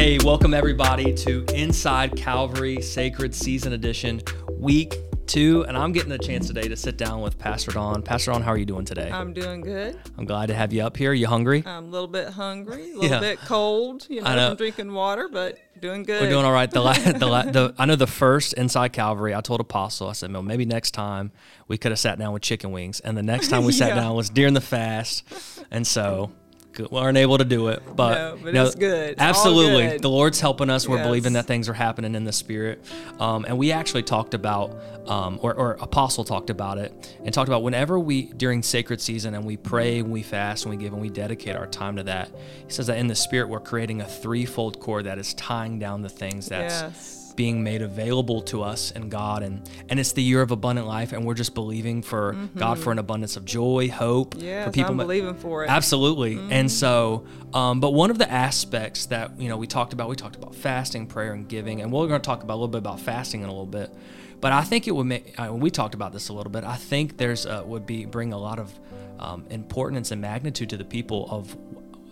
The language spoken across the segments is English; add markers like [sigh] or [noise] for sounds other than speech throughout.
Hey, welcome everybody to Inside Calvary Sacred Season Edition, week two. And I'm getting a chance today to sit down with Pastor Don. Pastor Dawn, how are you doing today? I'm doing good. I'm glad to have you up here. You hungry? I'm a little bit hungry, a [laughs] little Yeah. bit cold, you know, know. from drinking water, but doing good. We're doing all right. The, la- the, la- the [laughs] I know the first Inside Calvary. I told Apostle, I said, "Well, maybe next time we could have sat down with chicken wings." And the next time we sat [laughs] Yeah. down was during the fast, and so we weren't able to do it. But, No, but no, it's good. It's Absolutely, good. the Lord's helping us. We're Yes. believing that things are happening in the Spirit, um, and we actually talked about, um, or, or Apostle talked about it, and talked about whenever we during sacred season and we pray and we fast and we give and we dedicate our time to that. He says that in the Spirit we're creating a threefold cord that is tying down the things that's Yes. Being made available to us and God and and it's the year of abundant life and we're just believing for God for an abundance of joy, hope Mm-hmm. Yes, for people I'm believing for it. Absolutely. And so um, but one of the aspects that you know we talked about we talked about fasting, prayer and giving and we're going to talk about a little bit about fasting in a little bit. But I think it would make we talked about this a little bit. I think there's uh, would be bring a lot of um, importance and magnitude to the people of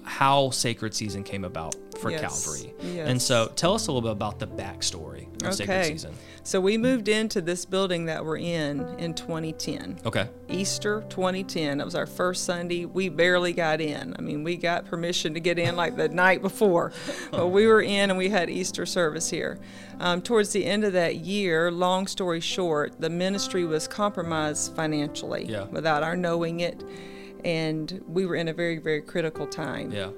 how sacred season came about for Yes. Calvary. Yes. And so tell us a little bit about the backstory of sacred season. So we moved into this building that we're in in 2010. Okay. Easter 2010. That was our first Sunday. We barely got in. I mean, we got permission to get in like the night before, [laughs] but we were in and we had Easter service here. Um, towards the end of that year, long story short, the ministry was compromised financially Yeah. without our knowing it. And we were in a very, very critical time. Yeah.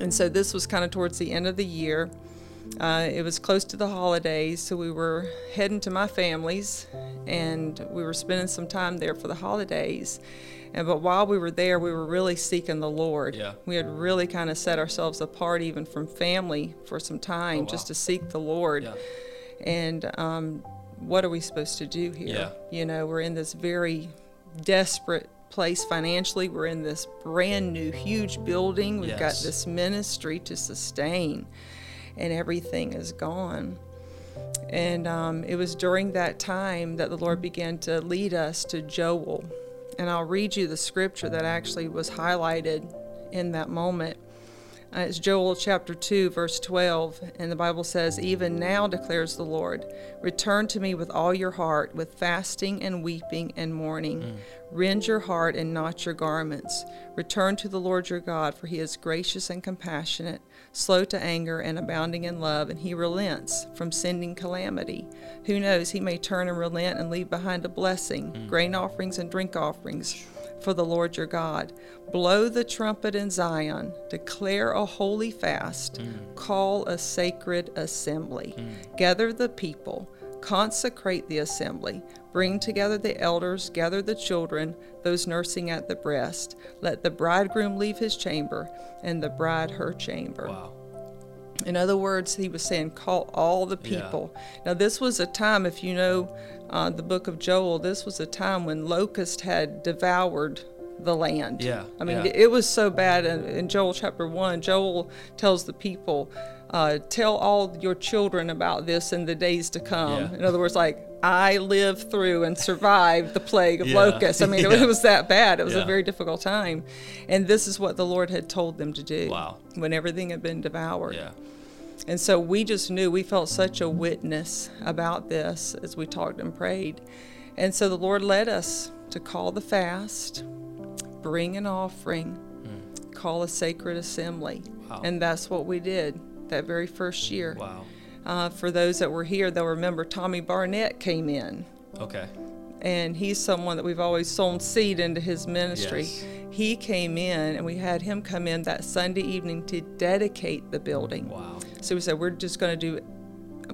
And so this was kind of towards the end of the year. Uh, it was close to the holidays, so we were heading to my family's, and we were spending some time there for the holidays. And but while we were there, we were really seeking the Lord. Yeah. We had really kind of set ourselves apart, even from family, for some time, Oh, wow. just to seek the Lord. Yeah. And um, what are we supposed to do here? Yeah. You know, we're in this very desperate place financially. We're in this brand new, huge building. We've got this ministry to sustain, and everything is gone. And um, it was during that time that the Lord began to lead us to Joel. And I'll read you the scripture that actually was highlighted in that moment. Uh, it's Joel chapter 2, verse 12, and the Bible says, Even now declares the Lord, return to me with all your heart, with fasting and weeping and mourning. Rend your heart and not your garments. Return to the Lord your God, for he is gracious and compassionate, slow to anger and abounding in love, and he relents from sending calamity. Who knows, he may turn and relent and leave behind a blessing, grain offerings and drink offerings for the Lord your God. Blow the trumpet in Zion, declare a holy fast, mm. call a sacred assembly. Mm. Gather the people, consecrate the assembly, bring together the elders, gather the children, those nursing at the breast. Let the bridegroom leave his chamber, and the bride her chamber. Wow. In other words, he was saying, call all the Yeah. people. Now, this was a time, if you know uh, the book of Joel, this was a time when locusts had devoured the land. Yeah, I mean, yeah. it was so bad. In, in Joel chapter 1, Joel tells the people, uh, tell all your children about this in the days to come. Yeah. In other words, like, I lived through and survived the plague of Yeah. locusts. I mean, [laughs] it, Yeah. it was that bad. It was a very difficult time. And this is what the Lord had told them to do Wow. when everything had been devoured. Yeah. And so we just knew we felt such a witness about this as we talked and prayed. And so the Lord led us to call the fast, bring an offering, call a sacred assembly. Wow. And that's what we did that very first year. Wow. Uh, for those that were here, they'll remember Tommy Barnett came in. Okay. And he's someone that we've always sown seed into his ministry. Yes. He came in, and we had him come in that Sunday evening to dedicate the building. Wow. So we said, we're just going to do,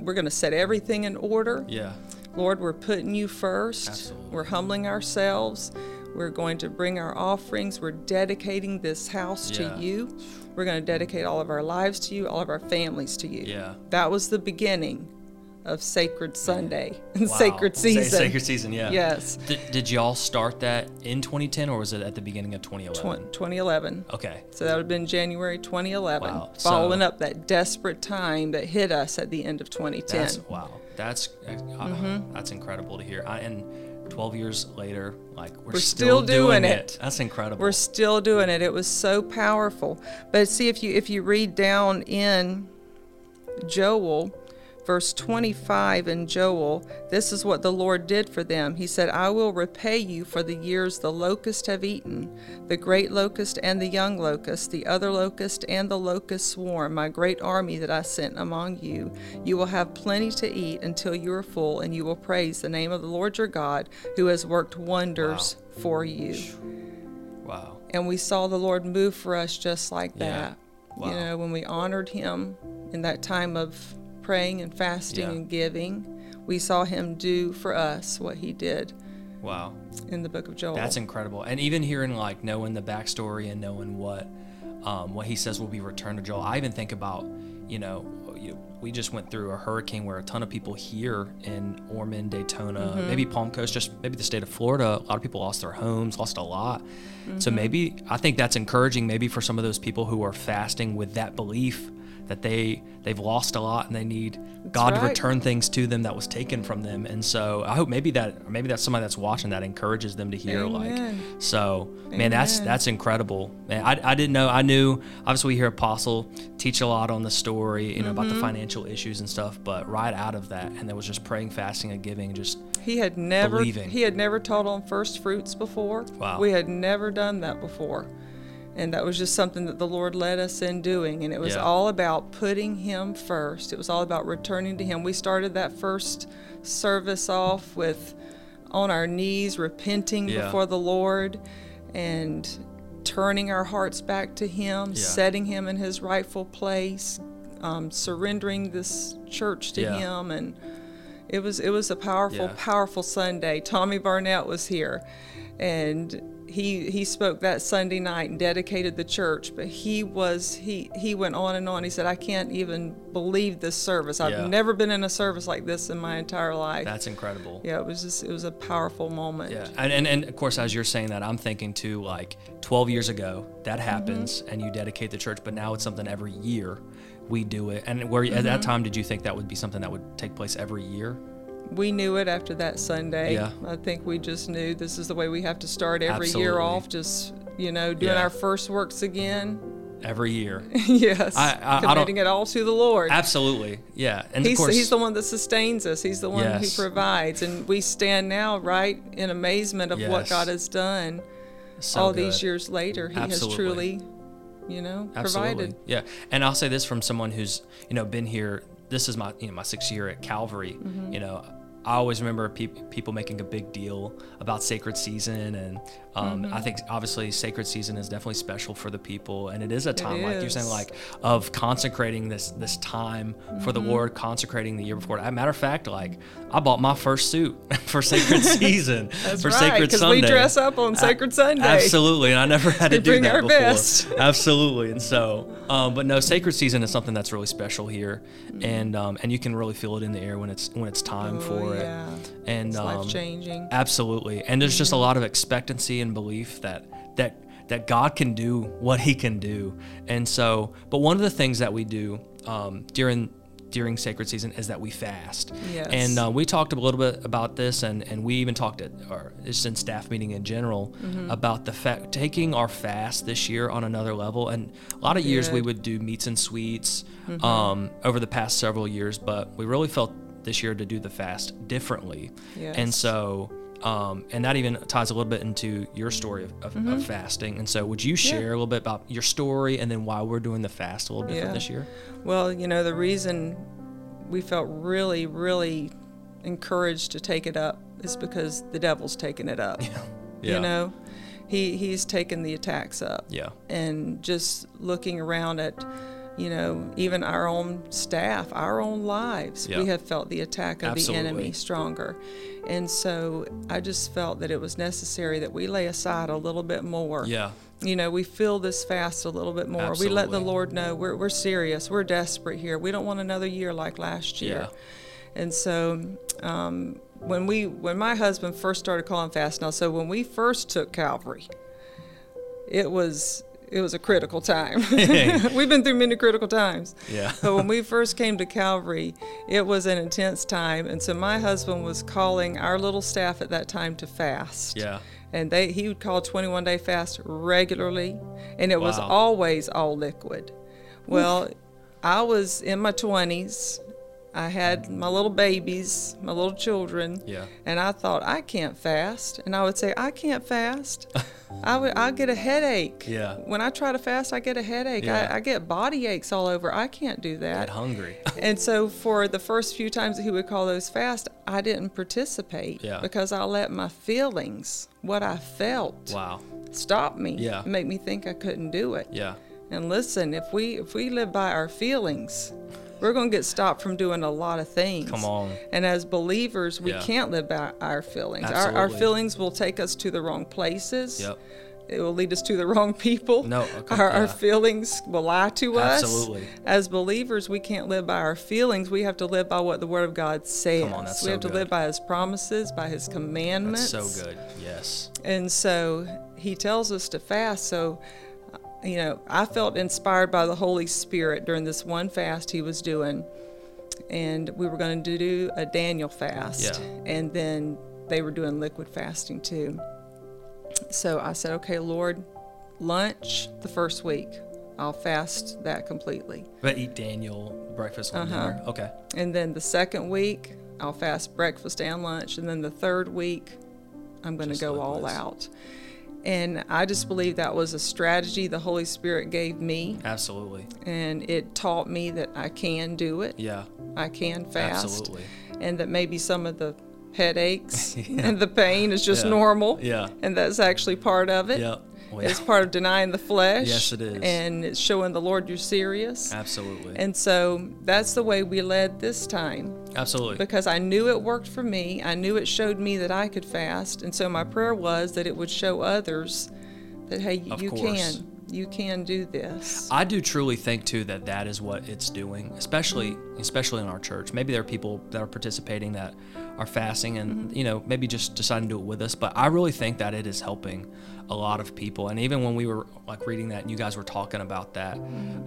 we're going to set everything in order. Yeah. Lord, we're putting you first. Absolutely. We're humbling ourselves. We're going to bring our offerings. We're dedicating this house Yeah. to you. We're going to dedicate all of our lives to you, all of our families to you. Yeah. That was the beginning of Sacred Sunday and Wow. Sacred Sa- Season. Sacred season. Yeah. Yes. Did, did y'all start that in 2010 or was it at the beginning of 2011? Tw- 2011. Okay. So that would have been January 2011, Wow. So- following up that desperate time that hit us at the end of 2010. That's wow. That's uh, uh, that's incredible to hear. I, and 12 years later, like we're, We're still doing it. That's incredible. We're still doing it. It was so powerful. But see if you if you read down in Joel, verse 25 in Joel, this is what the Lord did for them. He said, I will repay you for the years the locust have eaten, the great locust and the young locust, the other locust and the locust swarm, my great army that I sent among you. You will have plenty to eat until you are full, and you will praise the name of the Lord your God, who has worked wonders wow. for you. Wow. And we saw the Lord move for us just like Yeah. that. Wow. You know, when we honored him in that time of praying and fasting Yeah. and giving, we saw him do for us what he did Wow. in the book of Joel. That's incredible. And even hearing like knowing the backstory and knowing what um, what he says will be returned to Joel. I even think about, you know, you, we just went through a hurricane where a ton of people here in Ormond, Daytona, maybe Palm Coast, just maybe the state of Florida, a lot of people lost their homes, lost a lot. So maybe I think that's encouraging maybe for some of those people who are fasting with that belief that they they've lost a lot and they need God to return things to them that was taken from them. And so I hope maybe that maybe that's somebody that's watching that encourages them to hear Amen. like so man that's that's incredible. Man, I, I didn't know I knew obviously we hear Apostle teach a lot on the story, you know, about Mm-hmm. the financial issues and stuff, but right out of that and there was just praying, fasting and giving just he had never believing. he had never taught on first fruits before. Wow. We had never done that before. And that was just something that the Lord led us in doing. And it was Yeah. all about putting Him first. It was all about returning to Him. We started that first service off with on our knees, repenting Yeah. before the Lord and turning our hearts back to Him, Yeah. setting Him in His rightful place, um, surrendering this church to. Him. And it was it was a powerful, powerful Sunday. Tommy Barnett was here, and he he spoke that Sunday night and dedicated the church. But he was he he went on and on. He said, "I can't even believe this service. I've Yeah. never been in a service like this in my entire life." that's incredible. yeah, it was just it was a powerful moment. Yeah, and, and and of course, as you're saying that, I'm thinking too, like 12 years ago, that Mm-hmm. happens, and you dedicate the church, but now it's something every year we do it. And where at Mm-hmm. that time, did you think that would be something that would take place every year? We knew it after that Sunday. Yeah. I think we just knew this is the way we have to start every Absolutely. year off. Just you know, doing Yeah. our first works again. Every year, [laughs] yes, I- I- I committing it all to the Lord. absolutely, yeah. And He's, of course, he's the one that sustains us. He's the one Yes. who provides. And we stand now, right, in amazement of what God has done so all good. these years later. He Absolutely. has truly, you know, Absolutely. provided. Yeah. And I'll say this from someone who's, you know, been here. This is my, you know, my sixth year at Calvary. Mm-hmm. You know, I always remember peop people making a big deal about sacred season, and um, Mm-hmm. I think obviously sacred season is definitely special for the people, and it is a time like you're saying, like of consecrating this this time for the Mm-hmm. Lord, consecrating the year before. As a matter of fact, like I bought my first suit [laughs] for sacred [laughs] season for right, Sacred because Sunday. we dress up on Sacred Sunday. Absolutely, and I never had to We do bring that our before. best. [laughs] Absolutely, and so, um, but no, sacred season is something that's really special here, Mm-hmm. and um, and you can really feel it in the air when it's when it's time Oh, for yeah. and It's um, life changing. absolutely, and there's just a lot of expectancy and belief that that that God can do what He can do, and so, but one of the things that we do um, during during sacred season is that we fast. Yes. And uh, we talked a little bit about this, and, and we even talked at our just in staff meeting in general Mm-hmm. about the fact taking our fast this year on another level. And a lot of years we would do meats and sweets Mm-hmm. um, over the past several years, but we really felt this year to do the fast differently. And so. Um, and that even ties a little bit into your story of, of, Mm-hmm. of fasting. And so, would you share a little bit about your story and then why we're doing the fast a little different Yeah. this year? Well, you know, the reason we felt really, really encouraged to take it up is because the devil's taken it up. [laughs] Yeah. You know, he he's taken the attacks up. Yeah. And just looking around at, you know, even our own staff, our own lives, Yeah. we have felt the attack of Absolutely. the enemy stronger. And so I just felt that it was necessary that we lay aside a little bit more Yeah. you know, we feel this fast a little bit more. We let the Lord know we're, we're serious. We're desperate here. We don't want another year like last year. Yeah. And so, um, when we, when my husband first started calling fast, now, so when we first took Calvary, it was, it was a critical time. [laughs] [laughs] We've been through many critical times. Yeah. But when we first came to Calvary, it was an intense time. And so my husband was calling our little staff at that time to fast Yeah. and they he would call 21 day fast regularly and it was always all liquid well I was in my 20s. I had my little babies, my little children. Yeah. And I thought, I can't fast. And I would say, I can't fast. [laughs] I would, I get a headache. Yeah. When I try to fast, I get a headache. Yeah. I, I get body aches all over. I can't do that. Get hungry. [laughs] And so for the first few times that he would call those fast, I didn't participate Yeah. because I let my feelings, what I felt, wow. stop me, Yeah. make me think I couldn't do it. Yeah. And listen, if we if we live by our feelings, we're going to get stopped from doing a lot of things. Come on. And as believers, we Yeah. can't live by our feelings. Our, our feelings will take us to the wrong places. Yep. It will lead us to the [laughs] wrong people. No, okay, our, our feelings will lie to us. Absolutely. As believers, we can't live by our feelings. We have to live by what the Word of God says. Come on, that's we so have to good. live by His promises, by His commandments. That's so good. Yes. And so He tells us to fast. So, you know, I felt inspired by the Holy Spirit during this one fast He was doing. And we were going to do a Daniel fast. Yeah. And then they were doing liquid fasting too. So I said, okay, Lord, lunch the first week. I'll fast that completely. But eat Daniel breakfast on Uh-huh. dinner. Okay. And then the second week, I'll fast breakfast and lunch. And then the third week, I'm going to go all liquids. out. And I just believe that was a strategy the Holy Spirit gave me. Absolutely. And it taught me that I can do it. Yeah. I can fast. Absolutely. And that maybe some of the headaches [laughs] Yeah. and the pain is just Yeah. normal. Yeah. And that's actually part of it. Yep. Well. It's part of denying the flesh. Yes, it is. And it's showing the Lord you're serious. Absolutely. And so that's the way we led this time Absolutely. because I knew it worked for me. I knew it showed me that I could fast. And so my prayer was that it would show others that, hey, Of you course. can. You can do this. I do truly think too that that is what it's doing, especially especially in our church. Maybe there are people that are participating that are fasting and Mm-hmm. you know maybe just deciding to do it with us. But I really think that it is helping a lot of people. And even when we were like reading that, and you guys were talking about that,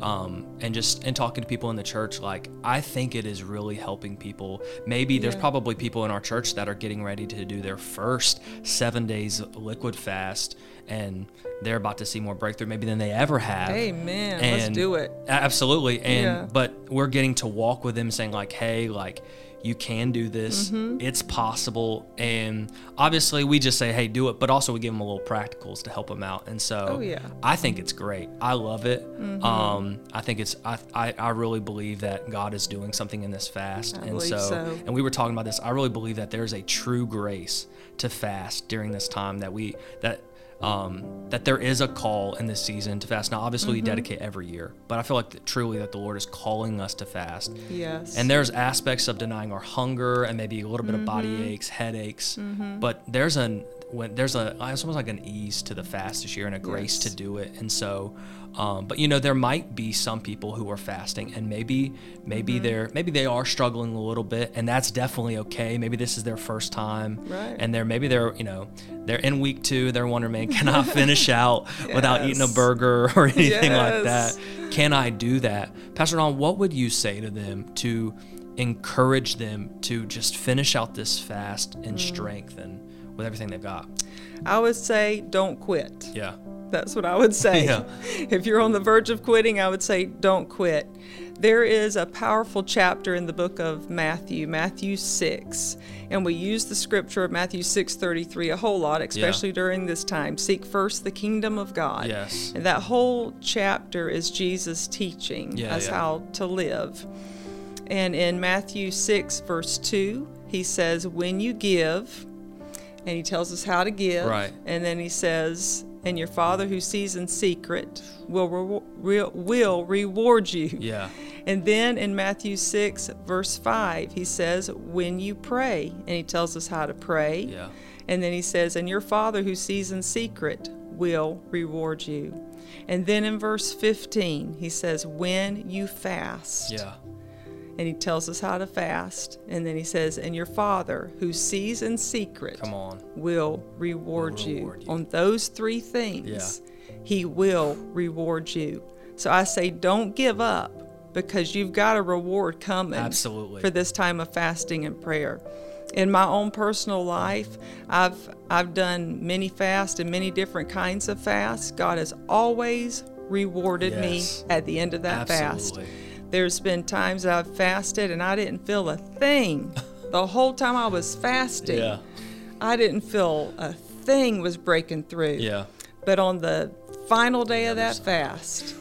um, and just and talking to people in the church, like I think it is really helping people. Maybe there's probably people in our church that are getting ready to do their first seven days liquid fast, and they're about to see more breakthrough maybe than they ever have. Amen. Let's do it. Absolutely. And Yeah. but we're getting to walk with them saying like, "Hey, like you can do this. Mm-hmm. It's possible." And obviously, we just say, "Hey, do it," but also we give them a little practicals to help them out. And so Oh, yeah. Mm-hmm. I think it's great. I love it. Um, I think it's I, I I really believe that God is doing something in this fast. I and believe so. and we were talking about this. I really believe that there's a true grace to fast during this time that we that um, that there is a call in this season to fast. Now, obviously, we dedicate every year, but I feel like that truly that the Lord is calling us to fast. Yes. And there's aspects of denying our hunger and maybe a little bit of body aches, headaches, mm-hmm. but there's an when there's a it's almost like an ease to the fast this year and a grace to do it. And so, um, but you know, there might be some people who are fasting, and maybe maybe they're maybe they are struggling a little bit, and that's definitely okay. Maybe this is their first time, Right. and they're maybe they're you know they're in week two. They're wondering, man, can I finish [laughs] out without eating a burger or anything like that? Can I do that? Pastor Don, what would you say to them to encourage them to just finish out this fast in Mm. strength and with everything they've got? I would say don't quit. Yeah. That's what I would [laughs] say. Yeah. If you're on the verge of quitting, I would say don't quit. There is a powerful chapter in the book of Matthew, Matthew 6, and we use the scripture of Matthew 6:33 a whole lot, especially during this time. Seek first the kingdom of God. Yes. And that whole chapter is Jesus teaching Yeah, us yeah. how to live. And in Matthew 6 verse 2, he says, "When you give, and he tells us how to give. Right. And then he says, "And your Father who sees in secret will re- re- will reward you." Yeah. And then in Matthew 6 verse 5, he says, "When you pray," and he tells us how to pray. Yeah. And then he says, "And your Father who sees in secret will reward you." And then in verse 15, he says, "When you fast." Yeah. And he tells us how to fast. And then he says, "And your Father who sees in secret on. will reward, Will you. reward you. On those three things, He will reward you. So I say, don't give up because you've got a reward coming Absolutely. for this time of fasting and prayer. In my own personal life, I've I've done many fasts and many different kinds of fasts. God has always rewarded Yes. me at the end of that Absolutely. fast. There's been times I've fasted and I didn't feel a thing. [laughs] the whole time I was fasting, Yeah. I didn't feel a thing was breaking through. Yeah. But on the final day of that fast,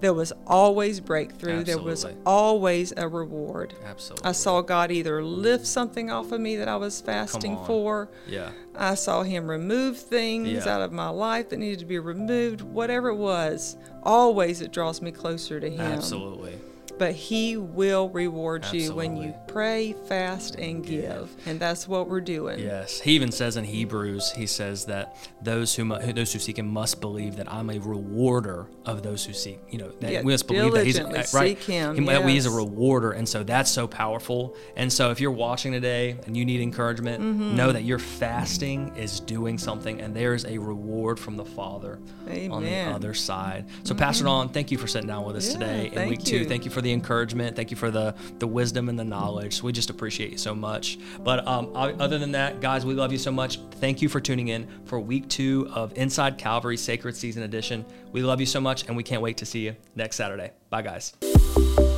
there was always breakthrough. There was always a reward. Absolutely. I saw God either lift something off of me that I was fasting for. Yeah. I saw Him remove things Yeah. out of my life that needed to be removed. Whatever it was, always it draws me closer to Him. Absolutely. But He will reward you when you pray, fast, and give. And that's what we're doing. Yes, he even says in Hebrews, he says that those who, mu- those who seek him must believe that I'm a rewarder of those who seek. You know, that Yeah, we must believe that he's right. seek him, He- that he's a rewarder, and so that's so powerful. And so if you're watching today and you need encouragement, Mm-hmm. know that your fasting is doing something, and there is a reward from the Father on the Amen. Mm-hmm. other side. So, Pastor Don, thank you for sitting down with us Yeah, today in week two. Thank you for the encouragement. Thank you for the the wisdom and the knowledge. We just appreciate you so much. But um, other than that, guys, we love you so much. Thank you for tuning in for week two of Inside Calvary Sacred Season Edition. We love you so much, and we can't wait to see you next Saturday. Bye, guys.